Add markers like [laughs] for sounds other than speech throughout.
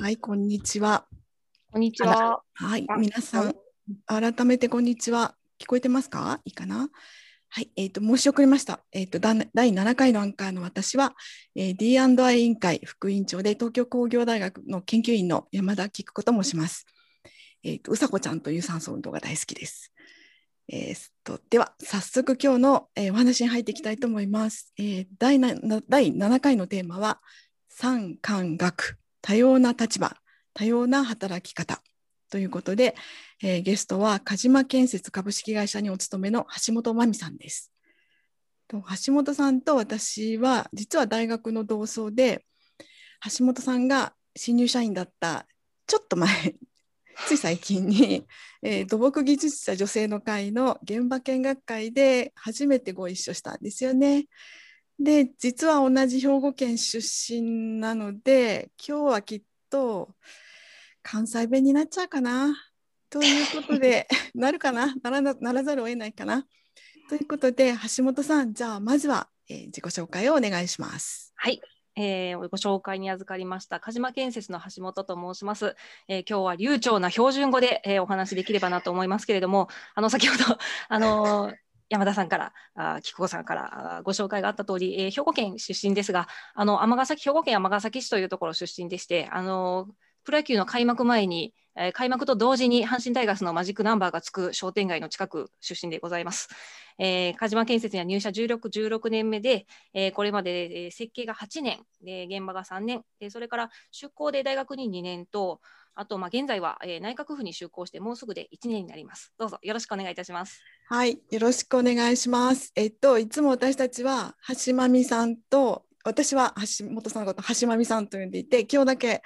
はい、こんにちは。こんにちは。はいあ、皆さん、改めてこんにちは。聞こえてますか？いいかな？はい、えっ、と、申し遅れました。えっ、と、だ第7回のアンカーの私は、えー、D&I 委員会副委員長で東京工業大学の研究員の山田菊子と申します。えっ、と、うさこちゃんという酸素運動が大好きです。えーっと、では、早速今日の、えーお話に入っていきたいと思います。えー第第7回のテーマは、産官学、多様な立場、多様な働き方ということで、えーゲストは鹿島建設株式会社にお勤めの橋本真美さんです。と橋本さんと私は実は大学の同窓で橋本さんが新入社員だったちょっと前 [laughs] つい最近に、えー土木技術者女性の会の現場見学会で初めてご一緒したんですよね。で実は同じ兵庫県出身なので今日はきっと関西弁になっちゃうかなということで [laughs] なるかな？ならなならざるを得ないかな？ということで橋本さんじゃあまずは、えー自己紹介をお願いします。はい。えーご紹介に預かりました鹿島建設の橋本と申します。えー今日は流暢な標準語で、えーお話しできればなと思いますけれども、あの先ほどあのー山田さんから、あ菊子さんからご紹介があった通り、えー兵庫県出身ですが、あの尼崎兵庫県尼崎市というところ出身でして、あのプロ野球の開幕前に、えー開幕と同時に阪神タイガースのマジックナンバーがつく商店街の近く出身でございます。えー鹿島建設には入社16、16年目で、えーこれまで、え設計が8年で現場が3年でそれから出向で大学に2年とあと、まあ、現在は、えー内閣府に就航してもうすぐで1年になります。どうぞよろしくお願いいたします。はい、よろしくお願いします。えっと、いつも私たちは橋まみさんと、私は橋本さんのこと橋まみさんと呼んでいて、今日だけ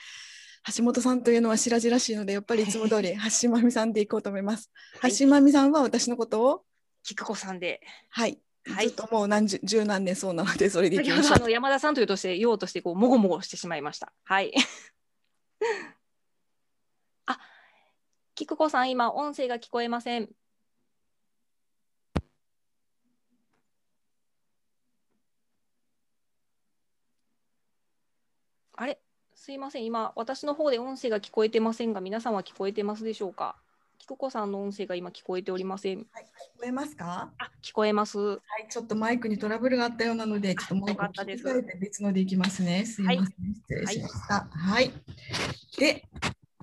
橋本さんというのは白々しいので、やっぱりいつも通り橋まみさんでいこうと思います。はい。橋まみさんは私のことを、菊子さんで。はい、はい。ずっともう何十十何年そうなので、[laughs] それでいきましょう。あの山田さんというとして言おうとしてこうもごもごしてしまいました。はい。あ菊子さん今音声が聞こえません。あれ？すいません。今私の方で音声が聞こえてませんが皆さんは聞こえてますでしょうか？菊子さんの音声が今聞こえておりません。はい、聞こえますか？あ聞こえます。はい、ちょっとマイクにトラブルがあったようなので、ちょっとマイクを別のでいきますね。すいません、失礼しました。はい。で、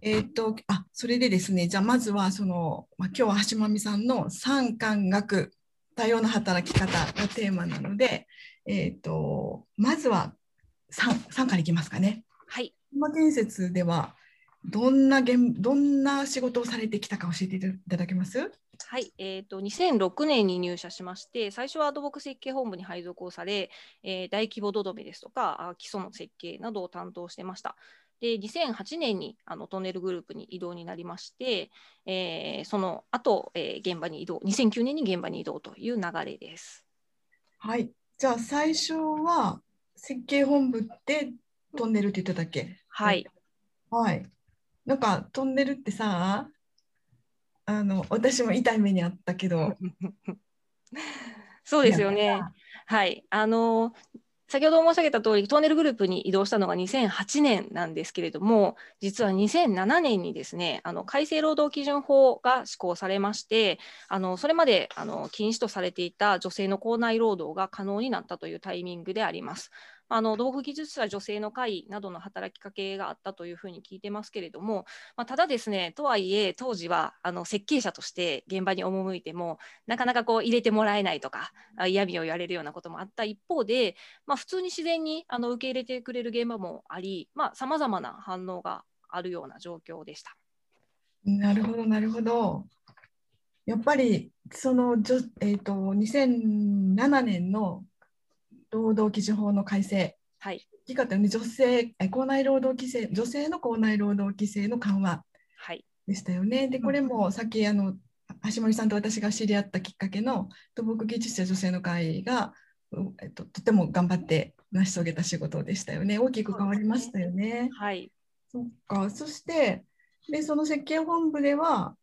えっ、と、あ、それでですね、じゃあまずはその、まあ、今日は橋まみさんの産官学多様な働き方がテーマなので、えっ、と、まずは産産からいきますかね。はい今建設ではどんな現どんな仕事をされてきたか教えていただけます？はい、えー、と2006年に入社しまして最初は土木設計本部に配属をされ、えー大規模土留めですとかあ基礎の設計などを担当してました。で2008年にあのトンネルグループに移動になりまして、えーその後、えー現場に移動2009年に現場に移動という流れです。はい。じゃあ最初は設計本部でトンネルって言ってたっけ？はい、はい。なんかトンネルってさ、あの私も痛い目にあったけど、[laughs] そうですよね。はい、あの先ほど申し上げた通りトンネルグループに移動したのが2008年なんですけれども実は2007年にですねあの改正労働基準法が施行されましてあのそれまであの禁止とされていた女性の校内労働が可能になったというタイミングであります。あの土木技術者女性の会などの働きかけがあったというふうに聞いてますけれども、まあ、ただですねとはいえ当時はあの設計者として現場に赴いてもなかなかこう入れてもらえないとか嫌味を言われるようなこともあった一方で、まあ、普通に自然にあの受け入れてくれる現場もありさまざ、まな反応があるような状況でした。なるほどなるほど。やっぱりそのじょえっ、と2007年の労働基準法の改正、はい、大きかったよね。女性え校内労働規制、女性の校内労働規制の緩和。はい、でしたよね。で、これもさっきあの橋森さんと私が知り合ったきっかけの土木技術者女性の会が、うえっと、とても頑張って成し遂げた仕事でしたよね。大きく変わりましたよね。はい、そっか。そしてでその設計本部では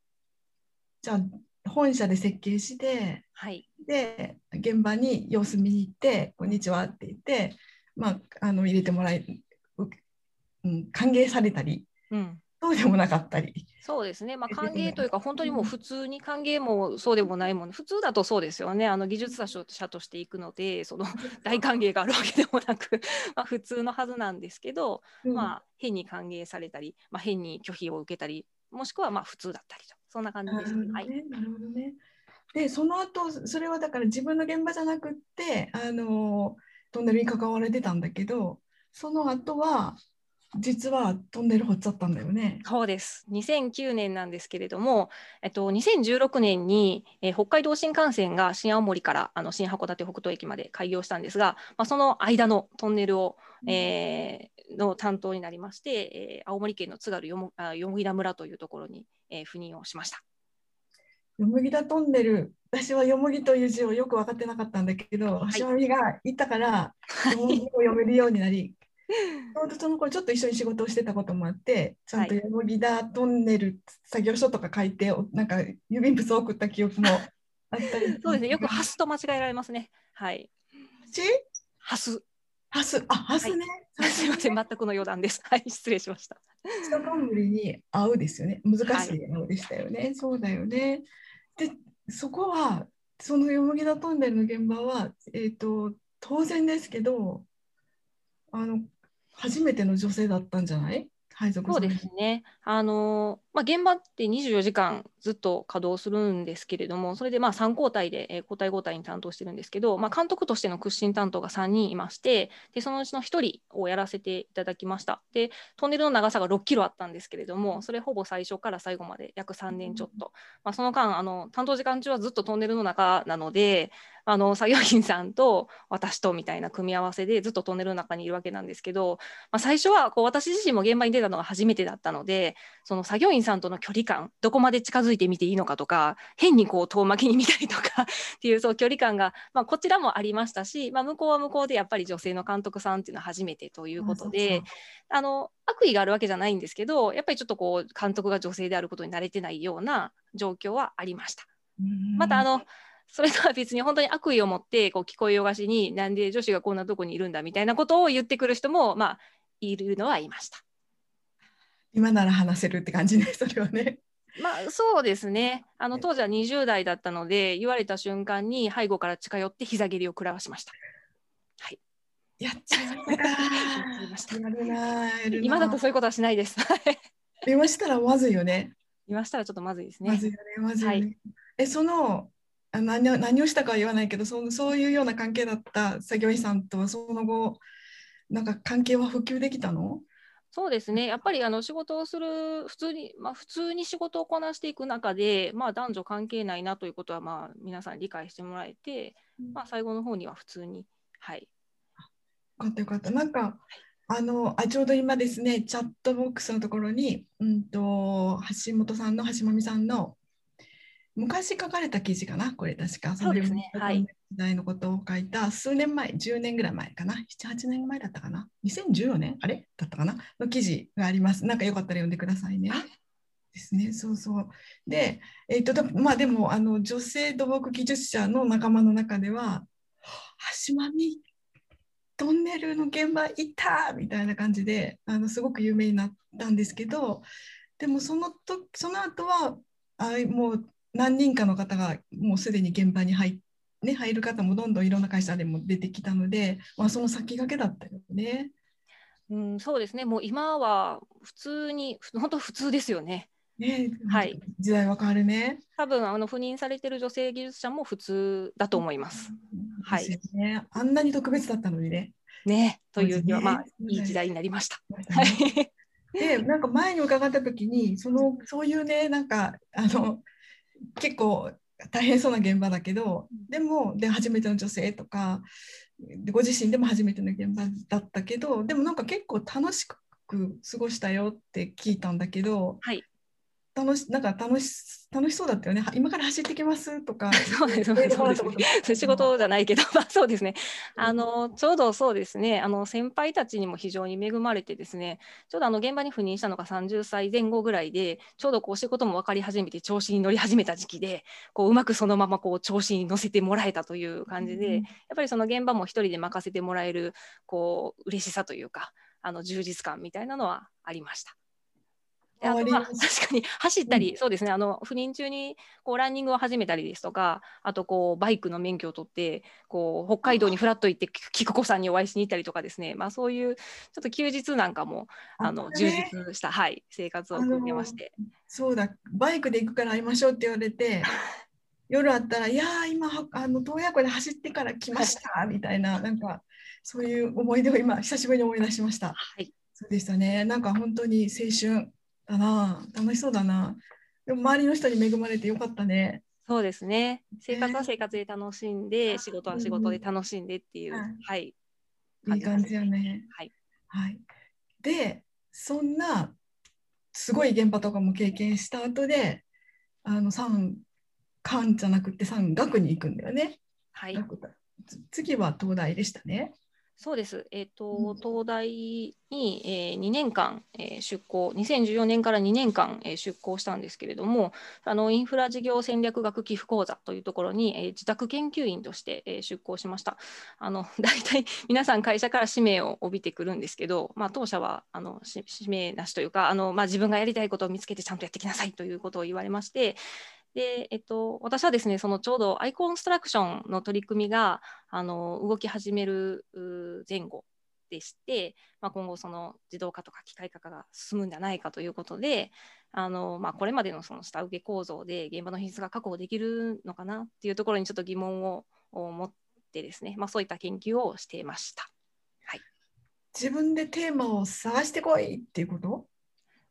じゃあ本社で設計してはい、で現場に様子見に行って「こんにちは」って言って、まあ、あの入れてもらえ、ううん、歓迎されたりうん。そうでもなかったり。そうですね、まあ、歓迎というか、本当にもう普通に歓迎もそうでもないもの、普通だとそうですよね、あの技術者としていくので、その [laughs] 大歓迎があるわけでもなく、まあ、普通のはずなんですけど、うん。まあ、変に歓迎されたり、まあ、変に拒否を受けたり、もしくはまあ普通だったりと、そんな感じです。なるほどはい、ね。なるほどね。で、その後、それはだから自分の現場じゃなくって、あの、トンネルに関われてたんだけど、その後は、実はトンネル掘っちゃったんだよね。そうです。2009年なんですけれども、えっと、2016年に、えー北海道新幹線が新青森からあの新函館北斗駅まで開業したんですが、まあ、その間のトンネルを、えーの担当になりまして、えー青森県の津軽よもあよもぎ田村というところに、えー赴任をしました。よもぎだトンネル、私はよもぎという字をよく分かってなかったんだけど、い橋上がいたから、よもぎを読めるようになり、[laughs] ちょうどその頃ちょっと一緒に仕事をしてたこともあって、ちゃんとはいよもぎだトンネル作業所とか書いて、おなんか郵便物を送った記憶も [laughs] あったり。そうですね。よくハスと間違えられますね。はい。ちハス。ハス、あ、ハスね。すみません。全くの余談です。はい。失礼しました。下冠に合うですよね。難しい合うでしたよね。そうだよね。で、そこは、そのよもぎだトンネルの現場は、えっ、と、当然ですけど、あの、初めての女性だったんじゃない？配属そうですね。あのまあ、現場って24時間ずっと稼働するんですけれども、それでまあ3交代で、えー交代交代に担当してるんですけど、まあ、監督としての屈伸担当が3人いまして、でそのうちの1人をやらせていただきました。で、トンネルの長さが6キロあったんですけれども、それほぼ最初から最後まで約3年ちょっと、まあ、その間あの、担当時間中はずっとトンネルの中なので、あの作業員さんと私とみたいな組み合わせでずっとトンネルの中にいるわけなんですけど、まあ、最初はこう私自身も現場に出たのが初めてだったのでその作業員さんとの距離感どこまで近づいてみていいのかとか変にこう遠巻きに見たりとか [laughs] っていうそう距離感が、まあ、こちらもありましたし、まあ、向こうは向こうでやっぱり女性の監督さんっていうのは初めてということで。あの悪意があるわけじゃないんですけどやっぱりちょっとこう監督が女性であることに慣れてないような状況はありました。またあのそれとは別に本当に悪意を持ってこう聞こえよがしになんで女子がこんなとこにいるんだみたいなことを言ってくる人もまあいるのはいました。今なら話せるって感じね、それはね。まあそうですねあの当時は20代だったので言われた瞬間に背後から近寄って膝蹴りを食らわしました。はい、やっちゃいました今だとそういうことはしないです。はい今したらまずいよね。今したらちょっとまずいですね。まずいよね、まずいよね。はいえ、その、あ何を何をしたかは言わないけどその、そういうような関係だった作業員さんとはその後、なんか関係は普及できたの？そうですね、やっぱりあの仕事をする、普通に、まあ、普通に仕事をこなしていく中で、まあ、男女関係ないなということは、まあ、皆さん理解してもらえて、まあ、最後の方には普通に、はい、よかったよかった。なんか、あのあちょうど今ですね、チャットボックスのところに、うんと橋本さんの橋まみさんの昔書かれた記事かな、これ確か。そうですね。のはい。時代のことを書いた数年前、10年ぐらい前かな、7、8年前だったかな、2014年？あれ？だったかな？の記事があります。なんかよかったら読んでくださいね。ですね、そうそう。で、えっと、だまあでも、あの女性土木技術者の仲間の中では、橋まみトンネルの現場いたみたいな感じであのすごく有名になったんですけどでもそのとその後はあもう何人かの方がもうすでに現場に入,、ね、入る方もどんどんいろんな会社でも出てきたので、まあ、その先駆けだったよね。うん、そうですね、もう今は普通に、ふ本当普通ですよね。ねはい時代は変わるね。多分あの赴任されてる女性技術者も普通だと思います。はいですよね。あんなに特別だったのにね。ね、というそうですねまあ、いい時代になりました。ははいい、でなんか前に伺った時にそのそういうねなんかあの結構大変そうな現場だけどでもで初めての女性とかでご自身でも初めての現場だったけどでもなんか結構楽しく過ごしたよって聞いたんだけどはい、楽しなんか楽し楽しそうだったよねは今から走ってきますとか [laughs] そうです、そうですそうですね。仕事じゃないけど、[laughs] まあ、そうですね。あのちょうどそうですね。あの先輩たちにも非常に恵まれてですね。ちょうどあの現場に赴任したのが30歳前後ぐらいで、ちょうどこう仕事も分かり始めて調子に乗り始めた時期で、こううまくそのままこう調子に乗せてもらえたという感じで、やっぱりその現場も一人で任せてもらえるこう嬉しさというか、あの充実感みたいなのはありました。であとまあ [laughs] 確かに走ったり、うそうですねあの不妊中にこうランニングを始めたりですとかあとこうバイクの免許を取ってこう北海道にフラッと行って菊子さんにお会いしに行ったりとかですね、まあ、そういうちょっと休日なんかもあの充ね実した、はい、生活を送ってまして。そうだ、バイクで行くから会いましょうって言われて、[laughs] 夜あったら、いやー、今は、あの洞爺湖で走ってから来ました [laughs] みたいな、なんか、そういう思い出を今、久しぶりに思い出しました。はい。そうでしたね。なんか本当に青春だな、楽しそうだな。でも周りの人に恵まれてよかったね。そうですね生活は生活で楽しんで、仕事は仕事でうん楽しんでっていう、はいはい、いい感じやね。はい、はい。で、そんなすごい現場とかも経験した後で、あの三官じゃなくて三学に行くんだよね。はい、次は東大でしたね。そうです。えっ、と、うん東大に、えー、2年間、えー出向、2014年から2年間、えー出向したんですけれども、あのインフラ事業戦略学寄付講座というところに、えー自宅研究員として、えー出向しました。あの [laughs] 大体皆さん会社から使命を帯びてくるんですけど、まあ、当社はあのし使命なしというかあの、まあ、自分がやりたいことを見つけてちゃんとやってきなさいということを言われまして、で、えっと、私はですね、そのちょうどアイコンストラクションの取り組みがあの動き始めるう前後でして、まあ、今後その自動化とか機械化が進むんじゃないかということで、あのまあ、これまでのその下請け構造で現場の品質が確保できるのかなっていうところにちょっと疑問をを持ってですね、まあ、そういった研究をしていました。自分でテーマを探してこいっていうこと？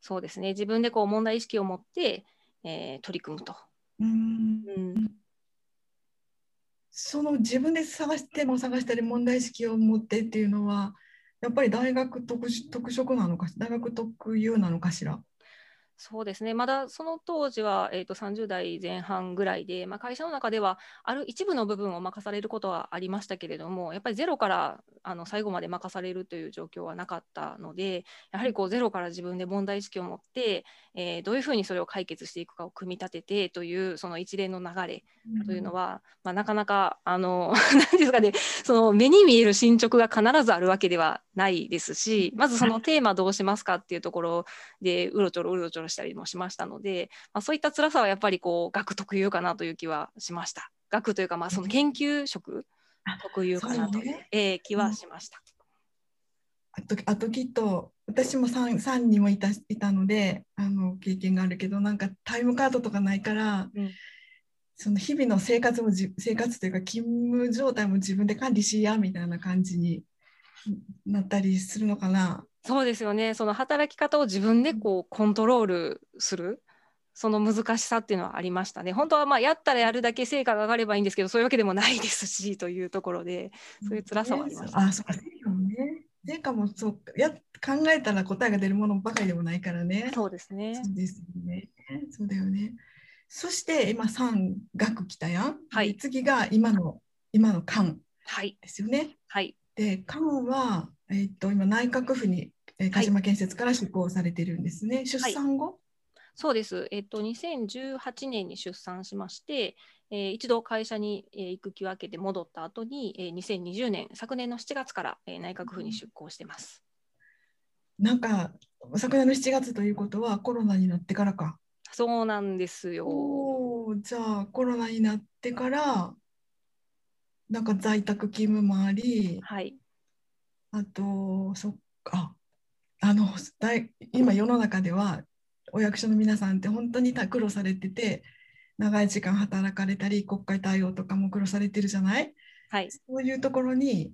そうですね、自分でこう問題意識を持って、えー取り組むと。うーんうんその自分で探してテーマを探したり問題意識を持ってっていうのはやっぱり大学特殊特色なのかし大学特有なのかしら？そうですね、まだその当時は、えー、と30代前半ぐらいで、まあ、会社の中ではある一部の部分を任されることはありましたけれども、やっぱりゼロからあの最後まで任されるという状況はなかったので、やはりこうゼロから自分で問題意識を持って、えーどういうふうにそれを解決していくかを組み立ててという、その一連の流れというのは、まあ、なかなか、あの [laughs] なんですかね、その目に見える進捗が必ずあるわけではないですし、まずそのテーマどうしますかっていうところで、うろちょろうろちょろしたりもしましたので、まあ、そういった辛さはやっぱりこう学特有かなという気はしました。学というか、まあ、その研究職あ特有かなというえー気はしました。あとあときっと私も 3, 3にもいたいたのであの経験があるけどなんかタイムカードとかないから、うんその日々の生活もじ生活というか勤務状態も自分で管理しやみたいな感じになったりするのかな。そうですよね。その働き方を自分でこうコントロールする。その難しさっていうのはありましたね。本当はまあやったらやるだけ成果が上がればいいんですけど、そういうわけでもないですしというところで、そういう辛さはありました。あ、そうか、成果もね。成果もそうや考えたら答えが出るものばかりでもないからね。そうですね。そうですよね。そうだよね。そして今3学来たやん。はいで次が今の今の官はい。ですよね。はい。で官は、えっと今内閣府に、えー鹿島建設から出向されてるんですね。出産後、そうです。えっと、2018年に出産しまして、えー一度会社に、えー育休明けて戻った後に、えー2020年、昨年の7月から、えー内閣府に出向してます。なんか昨年の7月ということはコロナになってからか。そうなんですよ。じゃあコロナになってからなんか在宅勤務もありはい。あとそっかあの大今世の中ではお役所の皆さんって本当に苦労されてて長い時間働かれたり国会対応とかも苦労されてるじゃない？はい。そういうところに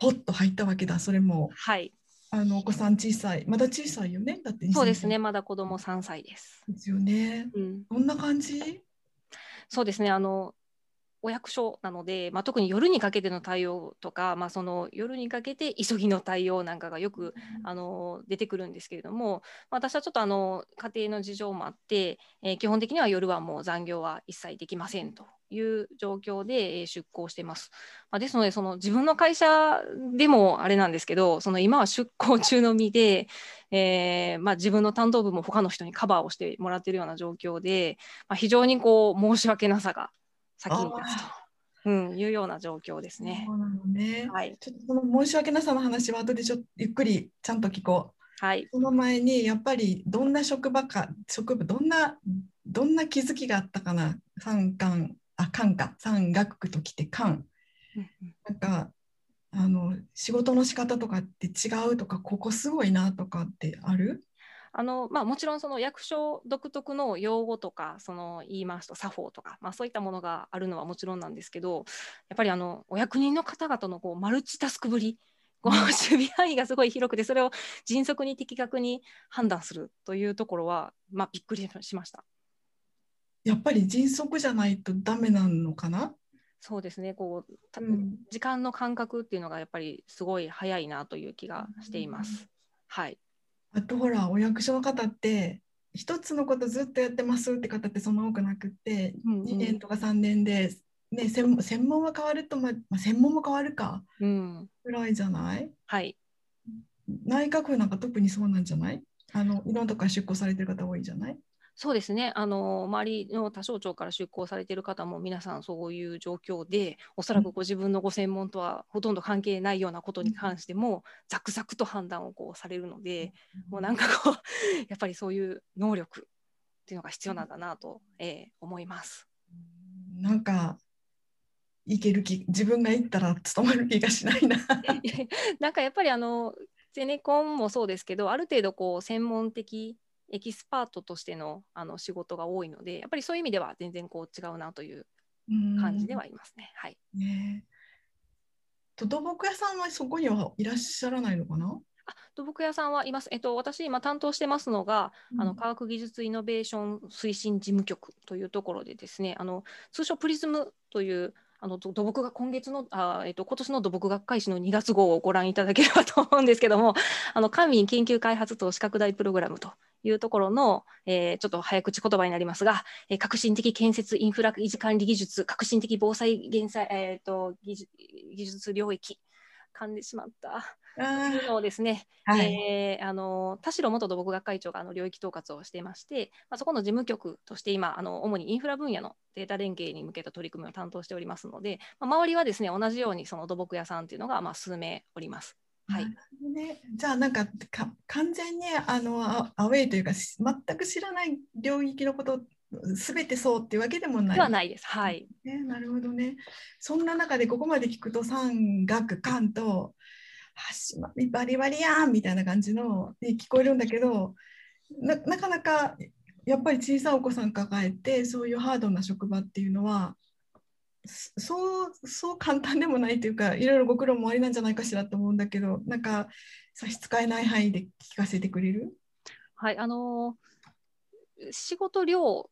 ポッと入ったわけだそれもはい。あのお子さん小さいまだ小さいよねだってそうですね。2000まだ子供3歳です。ですよねうん。どんな感じ？そうですね。あの、お役所なので、まあ、特に夜にかけての対応とか、まあ、その夜にかけて急ぎの対応なんかがよくあの出てくるんですけれども、まあ私はちょっとあの家庭の事情もあって、えー基本的には夜はもう残業は一切できませんという状況でえー出向しています。まあ、ですのでその自分の会社でもあれなんですけどその今は出向中の身で、えーまあ、自分の担当部も他の人にカバーをしてもらっているような状況で、まあ、非常にこう申し訳なさが先に立つと、うん、いうような状況ですねそ。うなのね。はい、ちょっとその申し訳なさの話は後でちょっとゆっくりちゃんと聞こう。はい。その前にやっぱりどんな職場か職場どんなどんな気づきがあったかな？三冠あ官か三学ときて官なんかあの仕事の仕方とかって違うとかここすごいなとかってある？あのまあ、もちろんその役所独特の用語とかその言い回しと作法とか、まあ、そういったものがあるのはもちろんなんですけどやっぱりあのお役人の方々のこうマルチタスクぶりこう守備範囲がすごい広くてそれを迅速に的確に判断するというところは、まあ、びっくりしました。やっぱり迅速じゃないとダメなのかな？そうですね。こう、たうん。時間の感覚っていうのがやっぱりすごい早いなという気がしています。はい、あとほらお役所の方って一つのことずっとやってますって方ってそんな多くなくって、うんうん。2年とか3年で、ね、専門専門は変わると、まあまあ、専門も変わるかうん。ぐらいじゃない？はい。内閣府なんか特にそうなんじゃない？あのいろんなとこから出向されてる方多いじゃない？そうですねあの周りの他省庁から出向されている方も皆さんそういう状況でおそらくご自分のご専門とはほとんど関係ないようなことに関してもザクザクと判断をこうされるので、もうなんかこう [laughs] やっぱりそういう能力っていうのが必要なんだなと、えー思います。なんかいける気自分が行ったら務まる気がしないな。[laughs] なんかやっぱりあのゼネコンもそうですけどある程度こう専門的エキスパートとしてのあの仕事が多いのでやっぱりそういう意味では全然こう違うなという感じではありますね。はい、ね。えと土木屋さんはそこにはいらっしゃらないのかな、あ土木屋さんはいます。えっと、私今担当してますのが、あうん。の科学技術イノベーション推進事務局というところでですね、あの通称プリズムというあの土土木が今月のあ、えっと、今年の土木学会誌の2月号をご覧いただければと思うんですけども、あの官民研究開発投資拡大プログラムというところの、えーちょっと早口言葉になりますが、えー革新的建設インフラ維持管理技術、革新的防災減災、えー、と技術技術領域、噛んでしまった。いうのをですね、ーはいえーあの田代元土木学会長があの領域統括をしていまして、まあ、そこの事務局として今あの主にインフラ分野のデータ連携に向けた取り組みを担当しておりますので、まあ、周りはですね同じようにその土木屋さんというのがまあ数名おります。はいね、じゃあなんかか完全にあのアアウェイというかし全く知らない領域のことすべてそうっていうわけでもない。ではないです。はい。ね、なるほどね。そんな中でここまで聞くと三学官と橋まりバリバリやんみたいな感じのに聞こえるんだけどななかなかやっぱり小さいお子さん抱えてそういうハードな職場っていうのはそうそう簡単でもないというかいろいろご苦労もありなんじゃないかしらと思うんだけどなんか差し支えない範囲で聞かせてくれる？はい、あの仕事量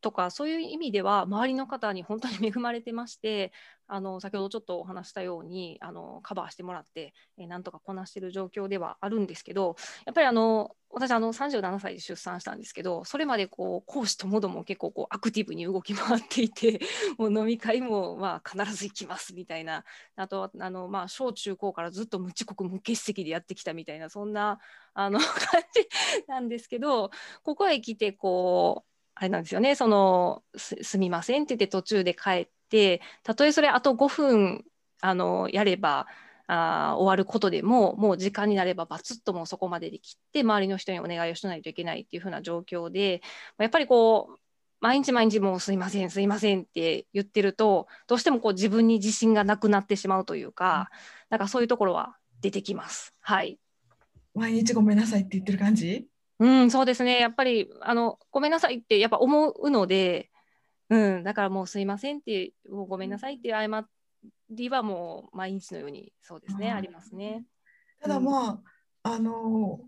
とかそういう意味では周りの方に本当に恵まれてましてあの先ほどちょっとお話したようにあのカバーしてもらって、えーなんとかこなしてる状況ではあるんですけどやっぱりあの私あの37歳で出産したんですけどそれまでこう講師ともども結構こうアクティブに動き回っていて [laughs] もう飲み会もまあ必ず行きますみたいな。あとあの、まあ、小中高からずっと無遅刻無欠席でやってきたみたいなそんなあの [laughs] 感じなんですけどここへ来てこうあれなんですよねそのすすみませんって言って途中で帰ってたとえそれあと5分あのやればあー終わることでももう時間になればバツッともうそこまでで切って周りの人にお願いをしないといけないっていう風な状況でやっぱりこう毎日毎日もうすいませんすいませんって言ってるとどうしてもこう自分に自信がなくなってしまうというか、なんかそういうところは出てきます。はい。毎日ごめんなさいって言ってる感じ？うん、そうですね。やっぱり、あの、ごめんなさいってやっぱ思うので、うん、だからもうすいませんって、もうごめんなさいっていう謝りはもう毎日のように、そうですね、あーありますね。ただまあ、あの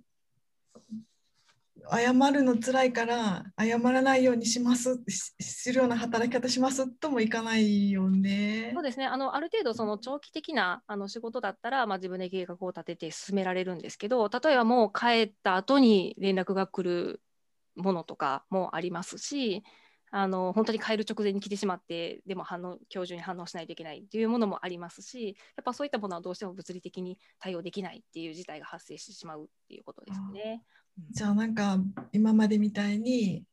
謝るの辛いから謝らないようにしますするような働き方しますともいかないよねそう。ですね。あの、ある程度その長期的なあの仕事だったら、まあ自分で計画を立てて進められるんですけど、例えばもう帰った後に連絡が来るものとかもありますし、あの本当に帰る直前に来てしまってでも反応今日中に反応しないといけないっていうものもありますしやっぱそういったものはどうしても物理的に対応できないっていう事態が発生してしまうっていうことですね。じゃあなんか今までみたいに、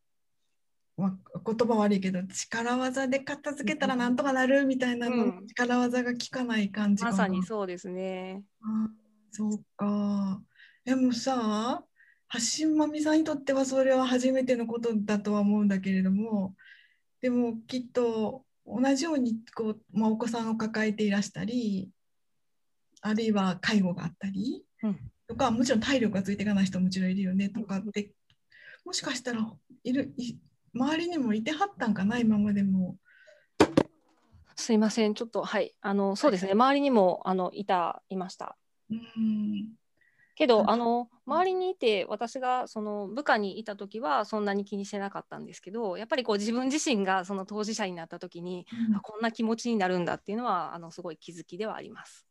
まあ、言葉悪いけど力技で片付けたらなんとかなるみたいなの、うん力技が効かない感じ。まさにそうですね。あそうか。でもさ橋まみさんにとってはそれは初めてのことだとは思うんだけれどもでもきっと同じようにこう、まあ、お子さんを抱えていらしたりあるいは介護があったり、うん、とかもちろん体力がついていかない人ももちろんいるよねとかってもしかしたらいるい周りにもいてはったんかな今までも。すいません。ちょっとはい。あのそうですね、はい、周りにもあのいたいました。うん。けどあの周りにいて私がその部下にいた時はそんなに気にしてなかったんですけどやっぱりこう自分自身がその当事者になった時に、うん、こんな気持ちになるんだっていうのはあのすごい気づきではあります。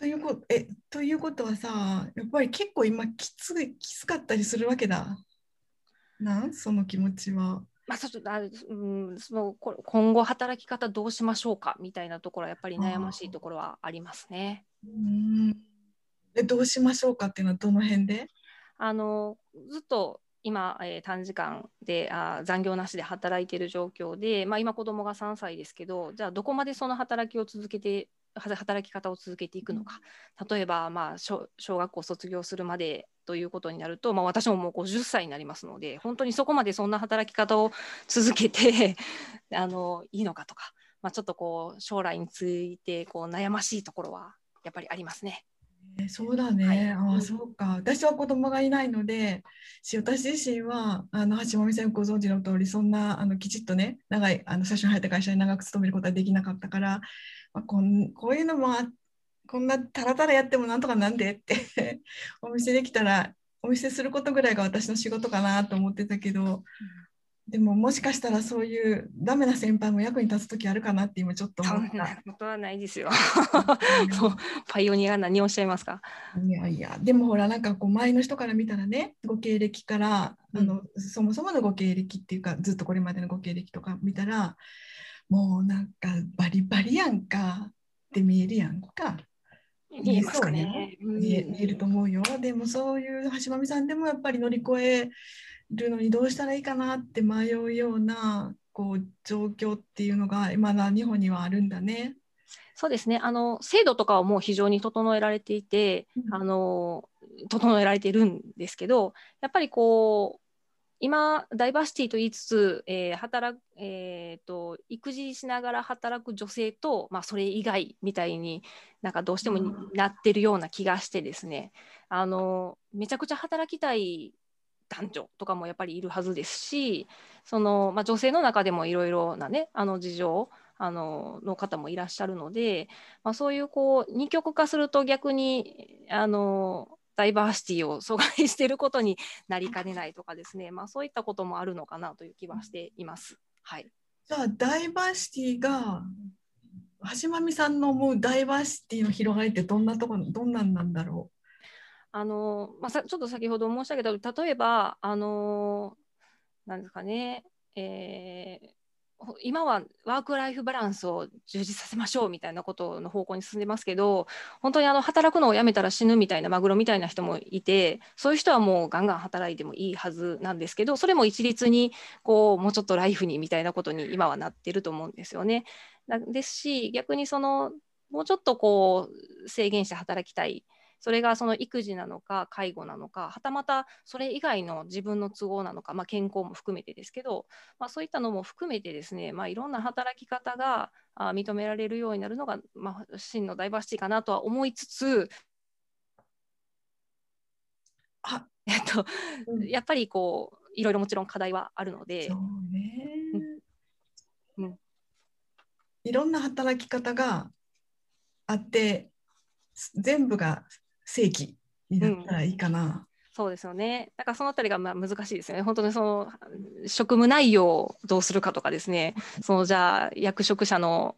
ということえということはさやっぱり結構今きつきつかったりするわけだ。なん？その気持ちは。まあ、そあうんその今後働き方どうしましょうか？みたいなところはやっぱり悩ましいところはありますね。うんでどうしましょうかっていうのはどの辺で？あのずっと今、えー、短時間であ残業なしで働いている状況で、まあ、今子供が3歳ですけどじゃあどこまでその働きを続けて働き方を続けていくのか。例えば、まあ、小小学校卒業するまでということになると、まあ、私ももう50歳になりますので本当にそこまでそんな働き方を続けて [laughs] あのいいのかとか、まあ、ちょっとこう将来についてこう悩ましいところはやっぱりありますね。えそうだね、はい、ああそうか。私は子供がいないので私自身はあの橋本さんご存知の通りそんなあのきちっとね長いあの最初に入った会社に長く勤めることはできなかったから、まあ、こんこういうのもあこんなたらたらやってもなんとかなんでって [laughs] お店できたらお見せすることぐらいが私の仕事かなと思ってたけど、でももしかしたらそういうダメな先輩も役に立つ時あるかなって今ちょっと思った。ことはないですよ。そうパイオニア何をおっしゃいますか？いやいやでもほらなんかこう前の人から見たらねご経歴から、うん、あのそもそものご経歴っていうかずっとこれまでのご経歴とか見たらもうなんかバリバリやんかって見えるやんか。見えますかね、見え見えると思うよ。でもそういう橋上さんでもやっぱり乗り越えるのにどうしたらいいかなって迷うようなこう状況っていうのがまだ日本にはあるんだね。そうですねあの制度とかはもう非常に整えられていて、うん、あの整えられているんですけどやっぱりこう今ダイバーシティと言いつつ、えー、働えーと、育児しながら働く女性と、まあ、それ以外みたいになんかどうしてもなってるような気がしてですね。あのめちゃくちゃ働きたい男女とかもやっぱりいるはずですしその、まあ、女性の中でもいろいろなねあの事情あのの方もいらっしゃるので、まあ、そういうこう二極化すると逆にあのダイバーシティを阻害していることになりかねないとかですね、まあ、そういったこともあるのかなという気はしています。はい、じゃあダイバーシティが橋まみさんの思うダイバーシティの広がりってどんなとこどんなんなんだろう？あのまあ、さちょっと先ほど申し上げた例えばあのなんですかね、えー、今はワーク・ライフ・バランスを充実させましょうみたいなことの方向に進んでますけど本当にあの働くのをやめたら死ぬみたいなマグロみたいな人もいてそういう人はもうガンガン働いてもいいはずなんですけどそれも一律にこうもうちょっとライフにみたいなことに今はなってると思うんですよね。ですし逆にそのもうちょっとこう制限して働きたい。それがその育児なのか介護なのかはたまたそれ以外の自分の都合なのか、まあ、健康も含めてですけど、まあ、そういったのも含めてですね、まあ、いろんな働き方が認められるようになるのが、まあ、真のダイバーシティかなとは思いつつあえっと、うん、やっぱりこういろいろもちろん課題はあるので。そうね、うん、うん、いろんな働き方があって全部が正規になったらいいかな。うんそうですよね。だからそのあたりがまあ難しいですよね。本当にその職務内容をどうするかとかですね。そのじゃあ役職者の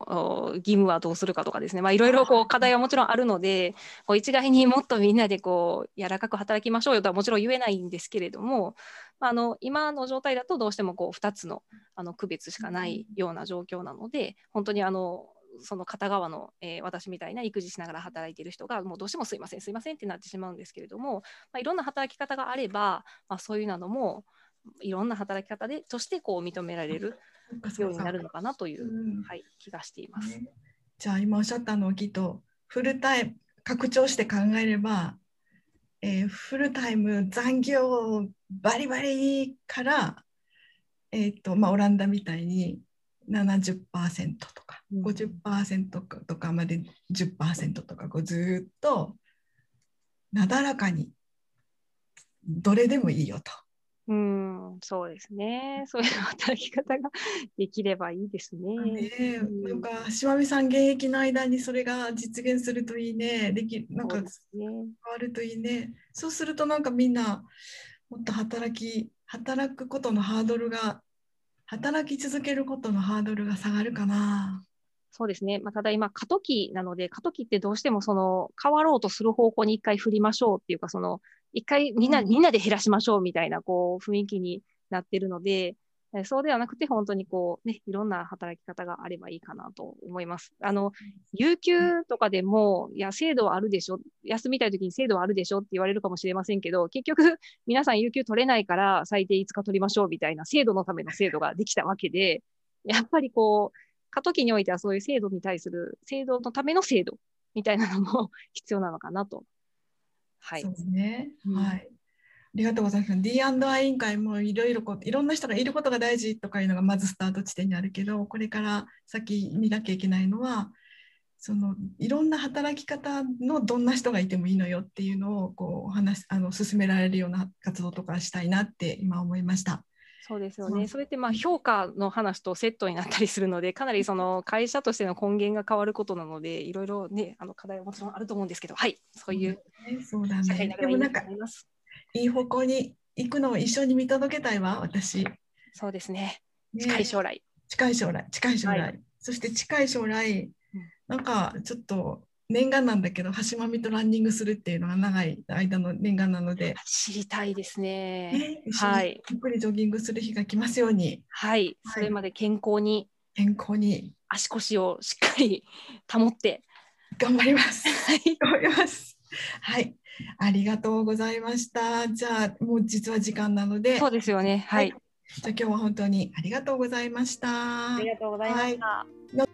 義務はどうするかとかですね。まあいろいろこう課題はもちろんあるので、こう一概にもっとみんなでこう柔らかく働きましょうよとはもちろん言えないんですけれども、あの今の状態だとどうしてもこう2つのあの区別しかないような状況なので、本当にあのその片側の、えー、私みたいな育児しながら働いている人がもうどうしてもすいませんすいませんってなってしまうんですけれども、まあ、いろんな働き方があれば、まあ、そういうのもいろんな働き方でとしてこう認められるようになるのかなという、はい、気がしています。じゃあ今おっしゃったのをきっとフルタイム拡張して考えればえーフルタイム残業バリバリから、えーとまあ、オランダみたいに70%とかうん50%とかまで10%とかこうずーっとなだらかにどれでもいいよと。うん、そうですね。[laughs] そういう働き方ができればいいですね。ねなんか島美さん現役の間にそれが実現するといいねできなんかね。変わるといいねそうするとなんかみんなもっと働き働くことのハードルが働き続けることのハードルが下がるかな。そうですね。まあ、ただ今、過渡期なので、過渡期ってどうしてもその変わろうとする方向に一回振りましょうっていうか、その一回みんな、うんみんなで減らしましょうみたいなこう雰囲気になってるので、えそうではなくて、本当にこうね、いろんな働き方があればいいかなと思います。あの、有給とかでも、いや、制度はあるでしょ、休みたい時に制度はあるでしょって言われるかもしれませんけど、結局、皆さん有給取れないから最低5日取りましょうみたいな制度のための制度ができたわけで、やっぱりこう、過渡期においてはそういう制度に対する制度のための制度みたいなのも必要なのかなと。はいそう。ですね、うんはい。ありがとうございます。D&I 委員会もいろいろこういろんな人がいることが大事とかいうのがまずスタート地点にあるけど、これから先見なきゃいけないのは、そのいろんな働き方のどんな人がいてもいいのよっていうのをこうお話あの進められるような活動とかしたいなって今思いました。そうですよね。それってまあ評価の話とセットになったりするので、かなりその会社としての根源が変わることなので、いろいろね、あの課題はもちろんあると思うんですけど、はい、そういう社会にな。ねでもなんかればいいなと思います。いい方向に行くのを一緒に見届けたいわ、私。そうですね。ね近い将来。近い将来、近い将来、はそして近い将来、うんなんかちょっと念願なんだけど、橋まみとランニングするっていうのが長い間の念願なので、知りたいですね。ね、はいゆっくりジョギングする日が来ますように、はい。それまで健康に健康に足腰をしっかり保って、頑張ります。はい。頑張ります。はい、ありがとうございました。じゃあ、もう実は時間なので、そうですよね。はい。じゃあ今日は本当にありがとうございました。ありがとうございました。